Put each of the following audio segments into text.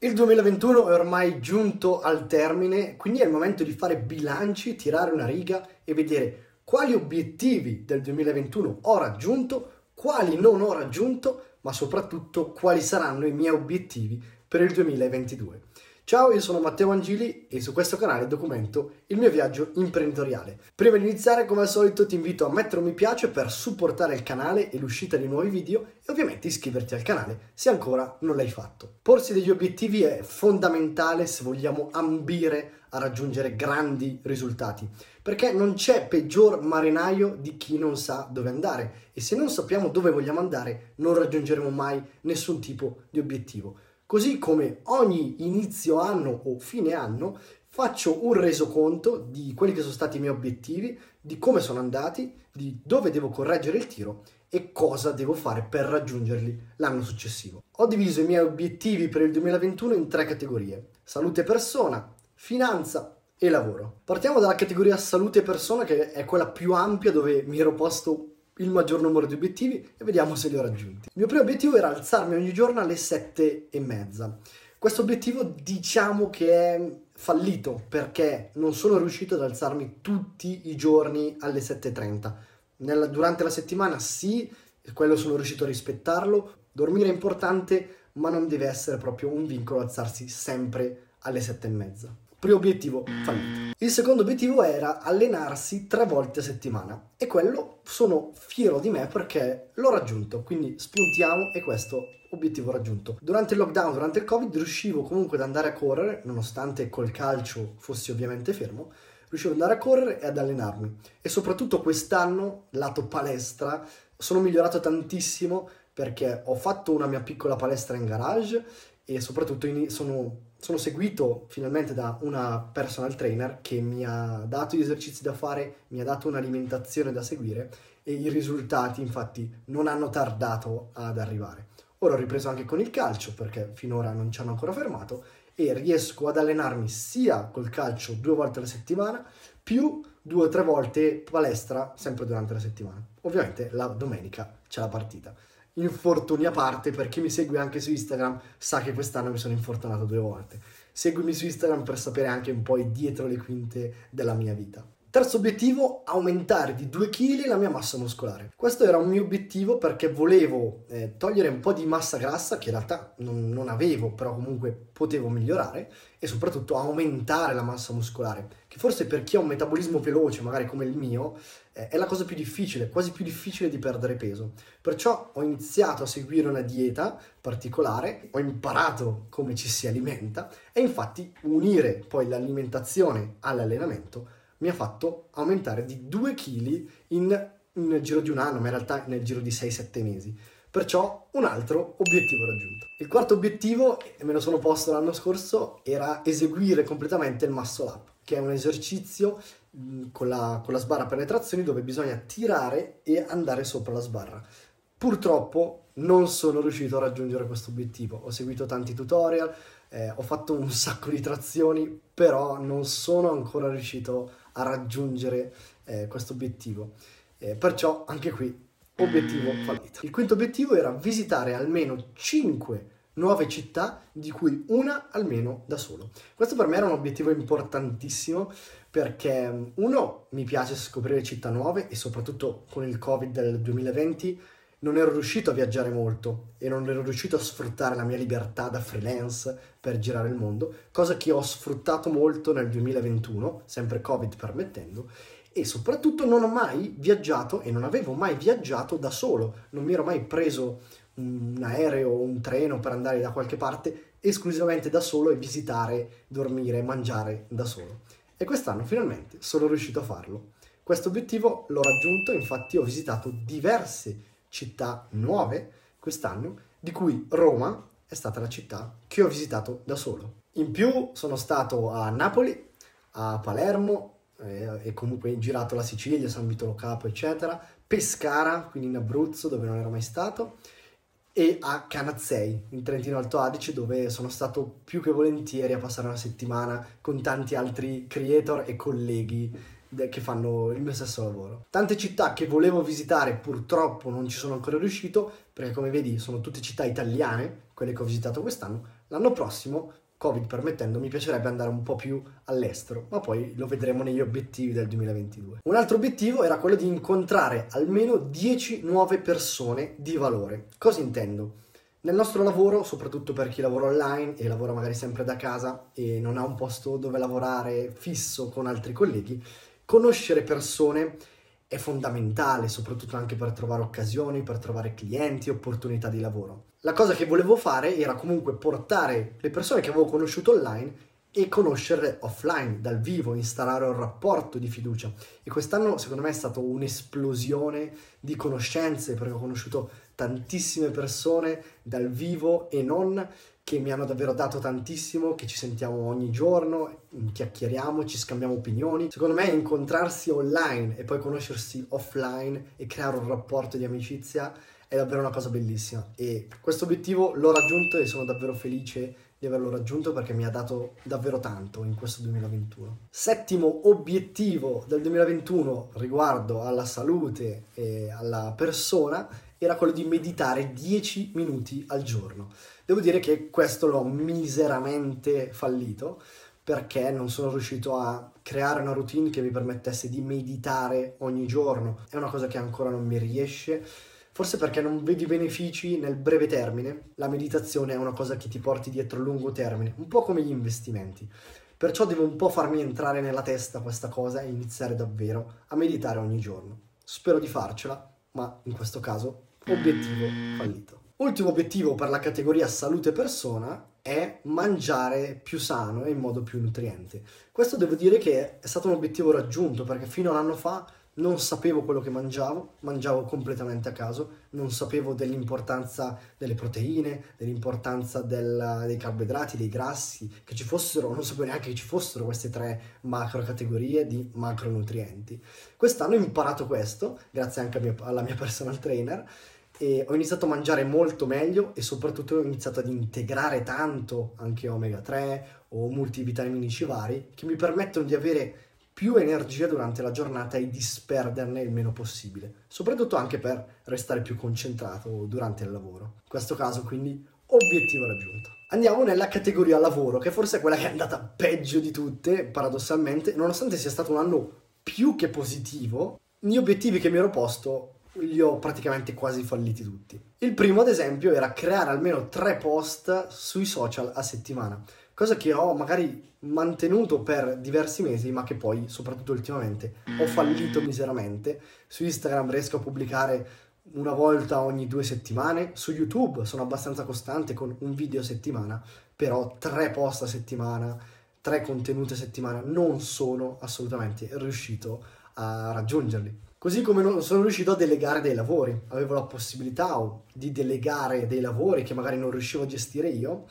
Il 2021 è ormai giunto al termine, quindi è il momento di fare bilanci, tirare una riga e vedere quali obiettivi del 2021 ho raggiunto, quali non ho raggiunto, ma soprattutto quali saranno i miei obiettivi per il 2022. Ciao, io sono Matteo Angili e su questo canale documento il mio viaggio imprenditoriale. Prima di iniziare, come al solito, ti invito a mettere un mi piace per supportare il canale e l'uscita di nuovi video e ovviamente iscriverti al canale se ancora non l'hai fatto. Porsi degli obiettivi è fondamentale se vogliamo ambire a raggiungere grandi risultati, perché non c'è peggior marinaio di chi non sa dove andare e se non sappiamo dove vogliamo andare non raggiungeremo mai nessun tipo di obiettivo. Così come ogni inizio anno o fine anno faccio un resoconto di quelli che sono stati i miei obiettivi, di come sono andati, di dove devo correggere il tiro e cosa devo fare per raggiungerli l'anno successivo. Ho diviso i miei obiettivi per il 2021 in tre categorie: salute persona, finanza e lavoro. Partiamo dalla categoria salute persona che è quella più ampia dove mi ero posto il maggior numero di obiettivi e vediamo se li ho raggiunti. Il mio primo obiettivo era alzarmi ogni giorno alle sette e mezza. Questo obiettivo diciamo che è fallito perché non sono riuscito ad alzarmi tutti i giorni alle 7.30. Nella, durante la settimana sì, quello sono riuscito a rispettarlo. Dormire è importante, ma non deve essere proprio un vincolo alzarsi sempre alle sette e mezza. Primo obiettivo fallito. Il secondo obiettivo era allenarsi tre volte a settimana e quello sono fiero di me perché l'ho raggiunto, quindi spuntiamo e questo obiettivo raggiunto. Durante il lockdown, durante il covid, riuscivo comunque ad andare a correre, nonostante col calcio fossi ovviamente fermo, riuscivo ad andare a correre e ad allenarmi. E soprattutto quest'anno, lato palestra, sono migliorato tantissimo perché ho fatto una mia piccola palestra in garage e soprattutto in, sono sono seguito finalmente da una personal trainer che mi ha dato gli esercizi da fare, mi ha dato un'alimentazione da seguire e i risultati infatti non hanno tardato ad arrivare. Ora ho ripreso anche con il calcio perché finora non ci hanno ancora fermato e riesco ad allenarmi sia col calcio due volte alla settimana più due o tre volte palestra sempre durante la settimana. Ovviamente la domenica c'è la partita infortuni a parte, per chi mi segue anche su Instagram sa che quest'anno mi sono infortunato due volte. Seguimi su Instagram per sapere anche un po' dietro le quinte della mia vita. Terzo obiettivo, aumentare di 2 kg la mia massa muscolare. Questo era un mio obiettivo perché volevo eh, togliere un po' di massa grassa che in realtà non, non, avevo, però comunque potevo migliorare e soprattutto aumentare la massa muscolare, che forse per chi ha un metabolismo veloce, magari come il mio, eh, è la cosa più difficile, quasi più difficile di perdere peso. Perciò ho iniziato a seguire una dieta particolare, ho imparato come ci si alimenta e infatti unire poi l'alimentazione all'allenamento mi ha fatto aumentare di 2 kg in, nel giro di un anno, ma in realtà nel giro di 6-7 mesi. Perciò un altro obiettivo raggiunto. Il quarto obiettivo, e me lo sono posto l'anno scorso, era eseguire completamente il muscle up, che è un esercizio con la, con la sbarra penetrazioni dove bisogna tirare e andare sopra la sbarra. Purtroppo non sono riuscito a raggiungere questo obiettivo. Ho seguito tanti tutorial, eh, ho fatto un sacco di trazioni, però non sono ancora riuscito a raggiungere eh, questo obiettivo. Eh, perciò anche qui obiettivo fallito. Il quinto obiettivo era visitare almeno 5 nuove città, di cui una almeno da solo. Questo per me era un obiettivo importantissimo perché uno mi piace scoprire città nuove e soprattutto con il Covid del 2020 non ero riuscito a viaggiare molto e non ero riuscito a sfruttare la mia libertà da freelance per girare il mondo, cosa che ho sfruttato molto nel 2021, sempre Covid permettendo, e soprattutto non ho mai viaggiato e non avevo mai viaggiato da solo, non mi ero mai preso un aereo o un treno per andare da qualche parte esclusivamente da solo e visitare, dormire, mangiare da solo. E quest'anno finalmente sono riuscito a farlo. Questo obiettivo l'ho raggiunto, infatti ho visitato diverse città nuove quest'anno, di cui Roma è stata la città che ho visitato da solo. In più sono stato a Napoli, a Palermo eh, e comunque girato la Sicilia, San Vito Lo Capo, eccetera, Pescara, quindi in Abruzzo dove non ero mai stato, e a Canazzei, in Trentino Alto Adige, dove sono stato più che volentieri a passare una settimana con tanti altri creator e colleghi che fanno il mio stesso lavoro. Tante città che volevo visitare purtroppo non ci sono ancora riuscito perché come vedi sono tutte città italiane, quelle che ho visitato quest'anno, L'anno prossimo Covid permettendo, mi piacerebbe andare un po' più all'estero, ma poi lo vedremo negli obiettivi del 2022. Un altro obiettivo era quello di incontrare almeno 10 nuove persone di valore. Cosa intendo? Nel nostro lavoro, soprattutto per chi lavora online e lavora magari sempre da casa e non ha un posto dove lavorare fisso con altri colleghi, conoscere persone è fondamentale, soprattutto anche per trovare occasioni, per trovare clienti, opportunità di lavoro. La cosa che volevo fare era comunque portare le persone che avevo conosciuto online e conoscerle offline, dal vivo, installare un rapporto di fiducia. E quest'anno secondo me è stata un'esplosione di conoscenze perché ho conosciuto tantissime persone dal vivo e non che mi hanno davvero dato tantissimo, che ci sentiamo ogni giorno, chiacchieriamo, ci scambiamo opinioni. Secondo me incontrarsi online e poi conoscersi offline e creare un rapporto di amicizia è davvero una cosa bellissima e questo obiettivo l'ho raggiunto e sono davvero felice di averlo raggiunto perché mi ha dato davvero tanto in questo 2021. Settimo obiettivo del 2021 riguardo alla salute e alla persona era quello di meditare 10 minuti al giorno. Devo dire che questo l'ho miseramente fallito perché non sono riuscito a creare una routine che mi permettesse di meditare ogni giorno. È una cosa che ancora non mi riesce. Forse perché non vedi benefici nel breve termine. La meditazione è una cosa che ti porti dietro a lungo termine, un po' come gli investimenti. Perciò devo un po' farmi entrare nella testa questa cosa e iniziare davvero a meditare ogni giorno. Spero di farcela, ma in questo caso obiettivo fallito. Ultimo obiettivo per la categoria salute persona è mangiare più sano e in modo più nutriente. Questo devo dire che è stato un obiettivo raggiunto perché fino a un anno fa non sapevo quello che mangiavo, mangiavo completamente a caso, non sapevo dell'importanza delle proteine, dell'importanza del, dei carboidrati, dei grassi, che ci fossero, non sapevo neanche che ci fossero queste tre macro categorie di macronutrienti. Quest'anno ho imparato questo, grazie anche mia, alla mia personal trainer, e ho iniziato a mangiare molto meglio e soprattutto ho iniziato ad integrare tanto anche omega 3 o multivitaminici vari che mi permettono di avere più energia durante la giornata e disperderne il meno possibile, soprattutto anche per restare più concentrato durante il lavoro. In questo caso quindi obiettivo raggiunto. Andiamo nella categoria lavoro, che forse è quella che è andata peggio di tutte, paradossalmente, nonostante sia stato un anno più che positivo, gli obiettivi che mi ero posto li ho praticamente quasi falliti tutti. Il primo, ad esempio, era creare almeno tre post sui social a settimana, cosa che ho magari mantenuto per diversi mesi, ma che poi, soprattutto ultimamente, ho fallito miseramente. Su Instagram riesco a pubblicare una volta ogni due settimane, su YouTube sono abbastanza costante con un video a settimana, però tre post a settimana, tre contenuti a settimana, non sono assolutamente riuscito a raggiungerli. Così come non sono riuscito a delegare dei lavori, avevo la possibilità di delegare dei lavori che magari non riuscivo a gestire io.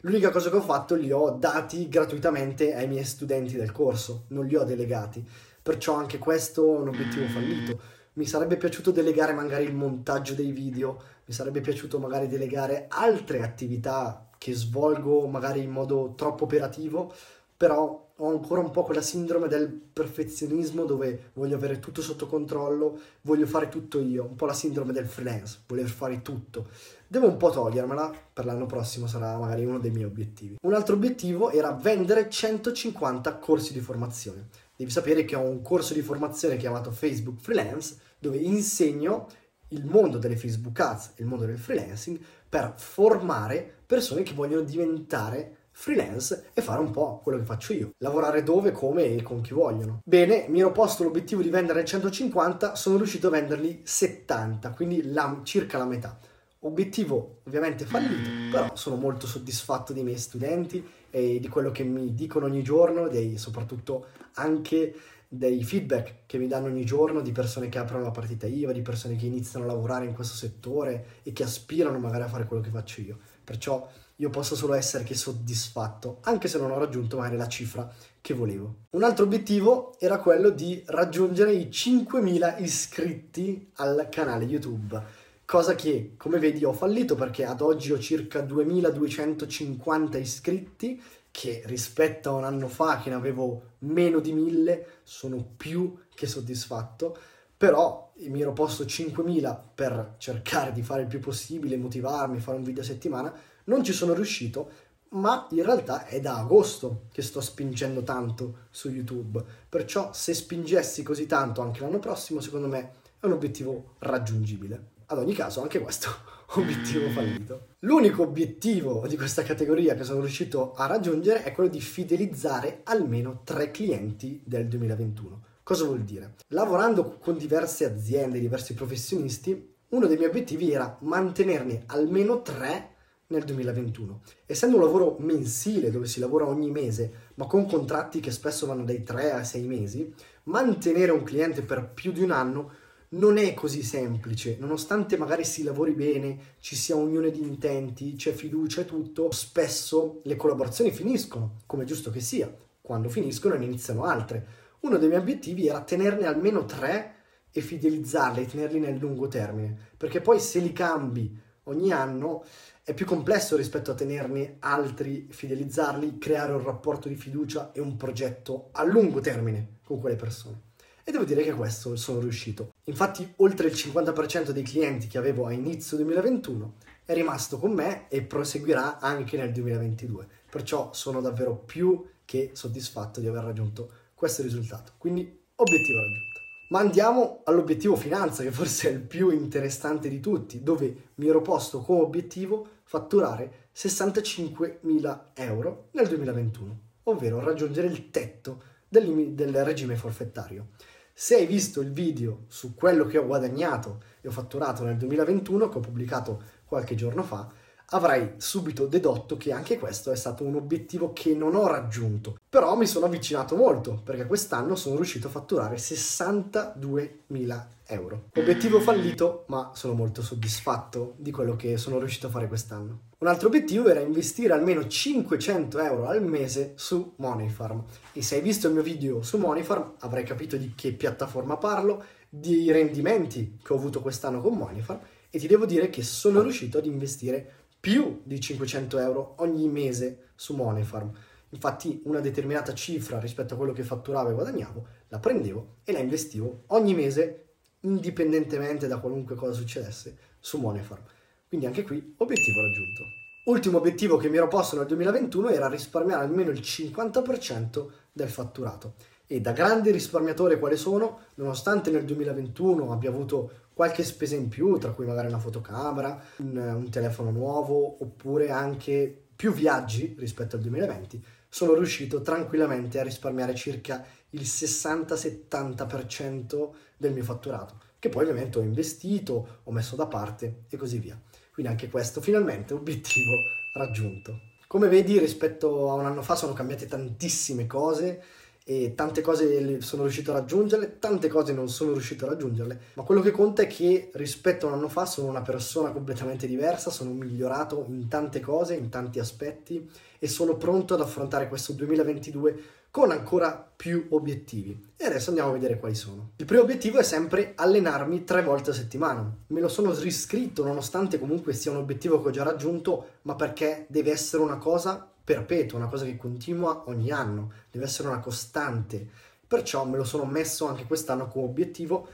L'unica cosa che ho fatto li ho dati gratuitamente ai miei studenti del corso, non li ho delegati. Perciò anche questo è un obiettivo fallito. Mi sarebbe piaciuto delegare magari il montaggio dei video, mi sarebbe piaciuto magari delegare altre attività che svolgo magari in modo troppo operativo, però ho ancora un po' quella sindrome del perfezionismo dove voglio avere tutto sotto controllo, voglio fare tutto io, un po' la sindrome del freelance, voler fare tutto. Devo un po' togliermela, per l'anno prossimo sarà magari uno dei miei obiettivi. Un altro obiettivo era vendere 150 corsi di formazione. Devi sapere che ho un corso di formazione chiamato Facebook Freelance dove insegno il mondo delle Facebook Ads, il mondo del freelancing per formare persone che vogliono diventare freelance e fare un po' quello che faccio io. Lavorare dove, come e con chi vogliono. Bene, mi ero posto l'obiettivo di vendere 150, sono riuscito a venderli 70, quindi la, circa la metà. Obiettivo ovviamente fallito, però sono molto soddisfatto dei miei studenti e di quello che mi dicono ogni giorno, dei, soprattutto anche dei feedback che mi danno ogni giorno di persone che aprono la partita IVA, di persone che iniziano a lavorare in questo settore e che aspirano magari a fare quello che faccio io. Perciò io posso solo essere che soddisfatto, anche se non ho raggiunto magari la cifra che volevo. Un altro obiettivo era quello di raggiungere i 5.000 iscritti al canale YouTube, cosa che come vedi ho fallito perché ad oggi ho circa 2.250 iscritti, che rispetto a un anno fa che ne avevo meno di 1.000 sono più che soddisfatto, però mi ero posto 5.000 per cercare di fare il più possibile, motivarmi, fare un video a settimana, non ci sono riuscito, ma in realtà è da agosto che sto spingendo tanto su YouTube. Perciò se spingessi così tanto anche l'anno prossimo, secondo me è un obiettivo raggiungibile. Ad ogni caso, anche questo obiettivo fallito. L'unico obiettivo di questa categoria che sono riuscito a raggiungere è quello di fidelizzare almeno tre clienti del 2021. Cosa vuol dire? Lavorando con diverse aziende, diversi professionisti, uno dei miei obiettivi era mantenerne almeno tre nel 2021. Essendo un lavoro mensile dove si lavora ogni mese, ma con contratti che spesso vanno dai 3 a 6 mesi, mantenere un cliente per più di un anno non è così semplice, nonostante magari si lavori bene, ci sia unione di intenti, c'è fiducia e tutto, spesso le collaborazioni finiscono, come è giusto che sia. Quando finiscono ne iniziano altre. Uno dei miei obiettivi era tenerne almeno tre e fidelizzarli, tenerli nel lungo termine, perché poi se li cambi ogni anno è più complesso rispetto a tenerne altri, fidelizzarli, creare un rapporto di fiducia e un progetto a lungo termine con quelle persone. E devo dire che questo sono riuscito. Infatti, oltre il 50% dei clienti che avevo a inizio 2021 è rimasto con me e proseguirà anche nel 2022. Perciò sono davvero più che soddisfatto di aver raggiunto questo risultato. Quindi, obiettivo raggiunto. Ma andiamo all'obiettivo finanza, che forse è il più interessante di tutti, dove mi ero posto come obiettivo fatturare 65.000 euro nel 2021, ovvero raggiungere il tetto del, del regime forfettario. Se hai visto il video su quello che ho guadagnato e ho fatturato nel 2021, che ho pubblicato qualche giorno fa, avrai subito dedotto che anche questo è stato un obiettivo che non ho raggiunto. Però mi sono avvicinato molto, perché quest'anno sono riuscito a fatturare 62.000 euro. Obiettivo fallito, ma sono molto soddisfatto di quello che sono riuscito a fare quest'anno. Un altro obiettivo era investire almeno 500 euro al mese su Moneyfarm. E se hai visto il mio video su Moneyfarm avrai capito di che piattaforma parlo, di rendimenti che ho avuto quest'anno con Moneyfarm e ti devo dire che sono riuscito ad investire più di 500 euro ogni mese su Moneyfarm. Infatti una determinata cifra rispetto a quello che fatturavo e guadagnavo la prendevo e la investivo ogni mese indipendentemente da qualunque cosa succedesse su Moneyfarm. Quindi anche qui obiettivo raggiunto. Ultimo obiettivo che mi ero posto nel 2021 era risparmiare almeno il 50% del fatturato. E da grande risparmiatore quale sono, nonostante nel 2021 abbia avuto qualche spesa in più, tra cui magari una fotocamera, un, un telefono nuovo, oppure anche più viaggi rispetto al 2020, sono riuscito tranquillamente a risparmiare circa il 60-70% del mio fatturato, che poi ovviamente ho investito, ho messo da parte e così via. Quindi anche questo finalmente obiettivo raggiunto. Come vedi rispetto a un anno fa sono cambiate tantissime cose e tante cose sono riuscito a raggiungerle, tante cose non sono riuscito a raggiungerle, ma quello che conta è che rispetto a un anno fa sono una persona completamente diversa, sono migliorato in tante cose, in tanti aspetti e sono pronto ad affrontare questo 2022 con ancora più obiettivi. E adesso andiamo a vedere quali sono. Il primo obiettivo è sempre allenarmi tre volte a settimana. Me lo sono riscritto nonostante comunque sia un obiettivo che ho già raggiunto, ma perché deve essere una cosa perpetua, una cosa che continua ogni anno, deve essere una costante. Perciò me lo sono messo anche quest'anno come obiettivo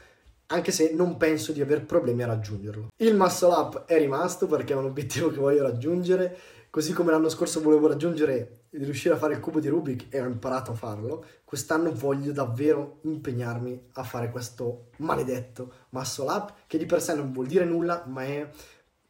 anche se non penso di aver problemi a raggiungerlo. Il muscle up è rimasto perché è un obiettivo che voglio raggiungere Così come l'anno scorso volevo raggiungere di riuscire a fare il cubo di Rubik e ho imparato a farlo, quest'anno voglio davvero impegnarmi a fare questo maledetto muscle up, che di per sé non vuol dire nulla, ma è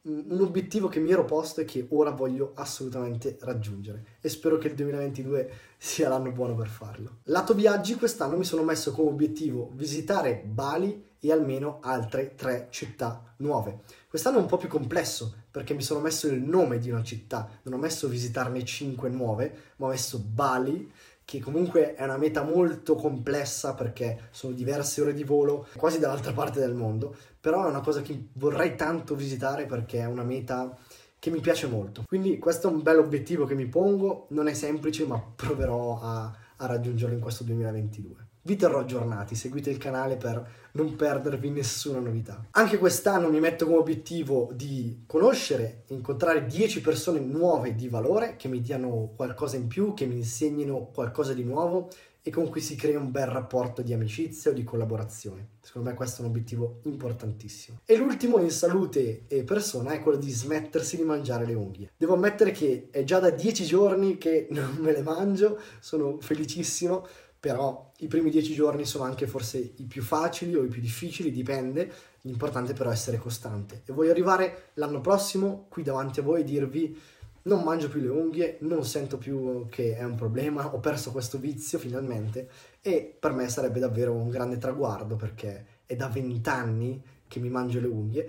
un obiettivo che mi ero posto e che ora voglio assolutamente raggiungere e spero che il 2022 sia l'anno buono per farlo. Lato viaggi, quest'anno mi sono messo come obiettivo visitare Bali e almeno altre tre città nuove. Quest'anno è un po' più complesso perché mi sono messo il nome di una città, non ho messo visitarne cinque nuove, ma ho messo Bali, che comunque è una meta molto complessa perché sono diverse ore di volo, quasi dall'altra parte del mondo, però è una cosa che vorrei tanto visitare perché è una meta che mi piace molto. Quindi questo è un bel obiettivo che mi pongo, non è semplice ma proverò a, a raggiungerlo in questo 2022. Vi terrò aggiornati, seguite il canale per non perdervi nessuna novità. Anche quest'anno mi metto come obiettivo di conoscere, incontrare 10 persone nuove di valore che mi diano qualcosa in più, che mi insegnino qualcosa di nuovo e con cui si crea un bel rapporto di amicizia o di collaborazione. Secondo me questo è un obiettivo importantissimo. E l'ultimo in salute e persona è quello di smettersi di mangiare le unghie. Devo ammettere che è già da dieci giorni che non me le mangio, sono felicissimo, però i primi dieci giorni sono anche forse i più facili o i più difficili, dipende. L'importante però è essere costante. E voglio arrivare l'anno prossimo qui davanti a voi e dirvi non mangio più le unghie, non sento più che è un problema, ho perso questo vizio finalmente e per me sarebbe davvero un grande traguardo perché è da vent'anni che mi mangio le unghie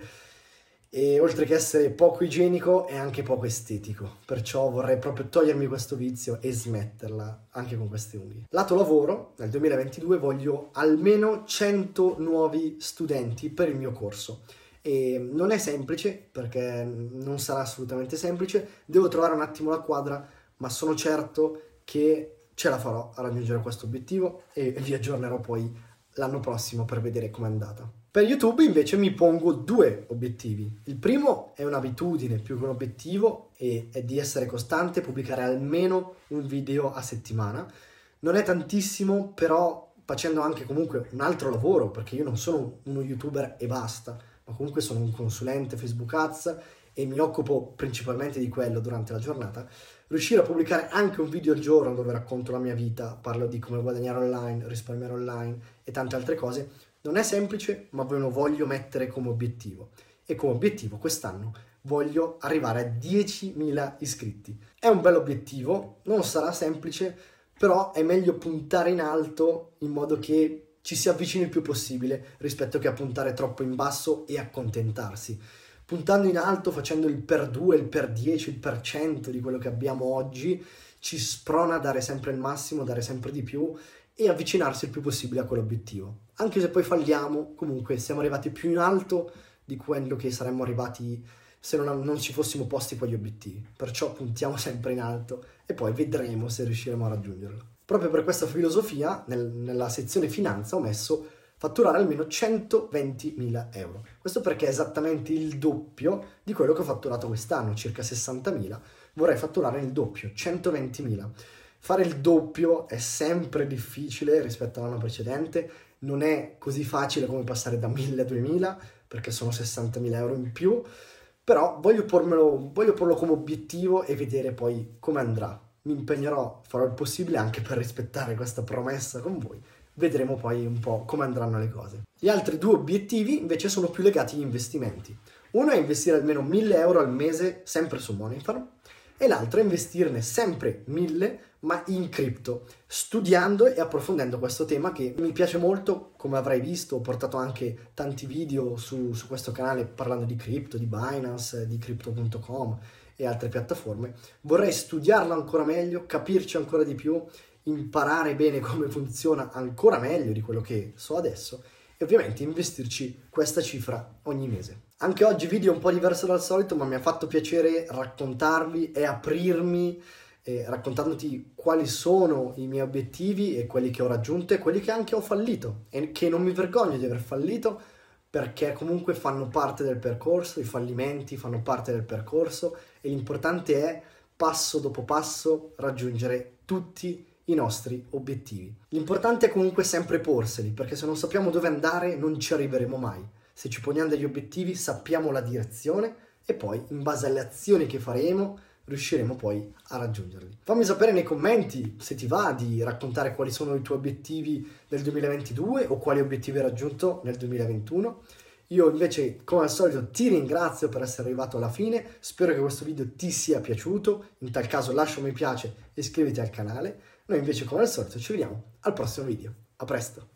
e oltre che essere poco igienico è anche poco estetico, perciò vorrei proprio togliermi questo vizio e smetterla anche con queste unghie. Lato lavoro, nel 2022 voglio almeno 100 nuovi studenti per il mio corso e non è semplice perché non sarà assolutamente semplice, devo trovare un attimo la quadra, ma sono certo che ce la farò a raggiungere questo obiettivo e vi aggiornerò poi l'anno prossimo per vedere com'è andata. Per YouTube invece mi pongo due obiettivi. Il primo è un'abitudine più che un obiettivo e è di essere costante, pubblicare almeno un video a settimana. Non è tantissimo, però facendo anche comunque un altro lavoro, perché io non sono uno youtuber e basta, ma comunque sono un consulente Facebook Ads e mi occupo principalmente di quello durante la giornata, riuscire a pubblicare anche un video al giorno dove racconto la mia vita, parlo di come guadagnare online, risparmiare online e tante altre cose, non è semplice, ma ve lo voglio mettere come obiettivo. E come obiettivo quest'anno voglio arrivare a 10.000 iscritti. È un bel obiettivo, non sarà semplice, però è meglio puntare in alto in modo che ci si avvicini il più possibile rispetto che a puntare troppo in basso e accontentarsi. Puntando in alto, facendo il per 2, il per 10, il per 100 di quello che abbiamo oggi, ci sprona a dare sempre il massimo, dare sempre di più e avvicinarsi il più possibile a quell'obiettivo. Anche se poi falliamo, comunque siamo arrivati più in alto di quello che saremmo arrivati se non, non ci fossimo posti quegli obiettivi. Perciò puntiamo sempre in alto e poi vedremo se riusciremo a raggiungerlo. Proprio per questa filosofia, nel, nella sezione finanza ho messo fatturare almeno 120.000 euro. Questo perché è esattamente il doppio di quello che ho fatturato quest'anno, circa 60.000. Vorrei fatturare il doppio, 120.000. Fare il doppio è sempre difficile rispetto all'anno precedente, non è così facile come passare da 1.000 a 2.000 perché sono 60.000 euro in più, però voglio, pormelo, voglio porlo come obiettivo e vedere poi come andrà mi impegnerò, farò il possibile anche per rispettare questa promessa con voi. Vedremo poi un po' come andranno le cose. Gli altri due obiettivi invece sono più legati agli investimenti. Uno è investire almeno 1000 euro al mese sempre su Moneyfarm e l'altro è investirne sempre 1000 ma in cripto, studiando e approfondendo questo tema che mi piace molto, come avrai visto, ho portato anche tanti video su, su questo canale parlando di cripto, di Binance, di crypto.com e altre piattaforme. Vorrei studiarlo ancora meglio, capirci ancora di più, imparare bene come funziona ancora meglio di quello che so adesso e ovviamente investirci questa cifra ogni mese. Anche oggi video un po' diverso dal solito, ma mi ha fatto piacere raccontarvi e aprirmi eh, raccontandoti quali sono i miei obiettivi e quelli che ho raggiunto e quelli che anche ho fallito e che non mi vergogno di aver fallito perché comunque fanno parte del percorso, i fallimenti fanno parte del percorso e l'importante è passo dopo passo raggiungere tutti i nostri obiettivi. L'importante è comunque sempre porseli, perché se non sappiamo dove andare non ci arriveremo mai. Se ci poniamo degli obiettivi sappiamo la direzione e poi in base alle azioni che faremo riusciremo poi a raggiungerli. Fammi sapere nei commenti se ti va di raccontare quali sono i tuoi obiettivi del 2022 o quali obiettivi hai raggiunto nel 2021. Io invece, come al solito, ti ringrazio per essere arrivato alla fine. Spero che questo video ti sia piaciuto. In tal caso lascia un mi piace e iscriviti al canale. Noi invece, come al solito, ci vediamo al prossimo video. A presto!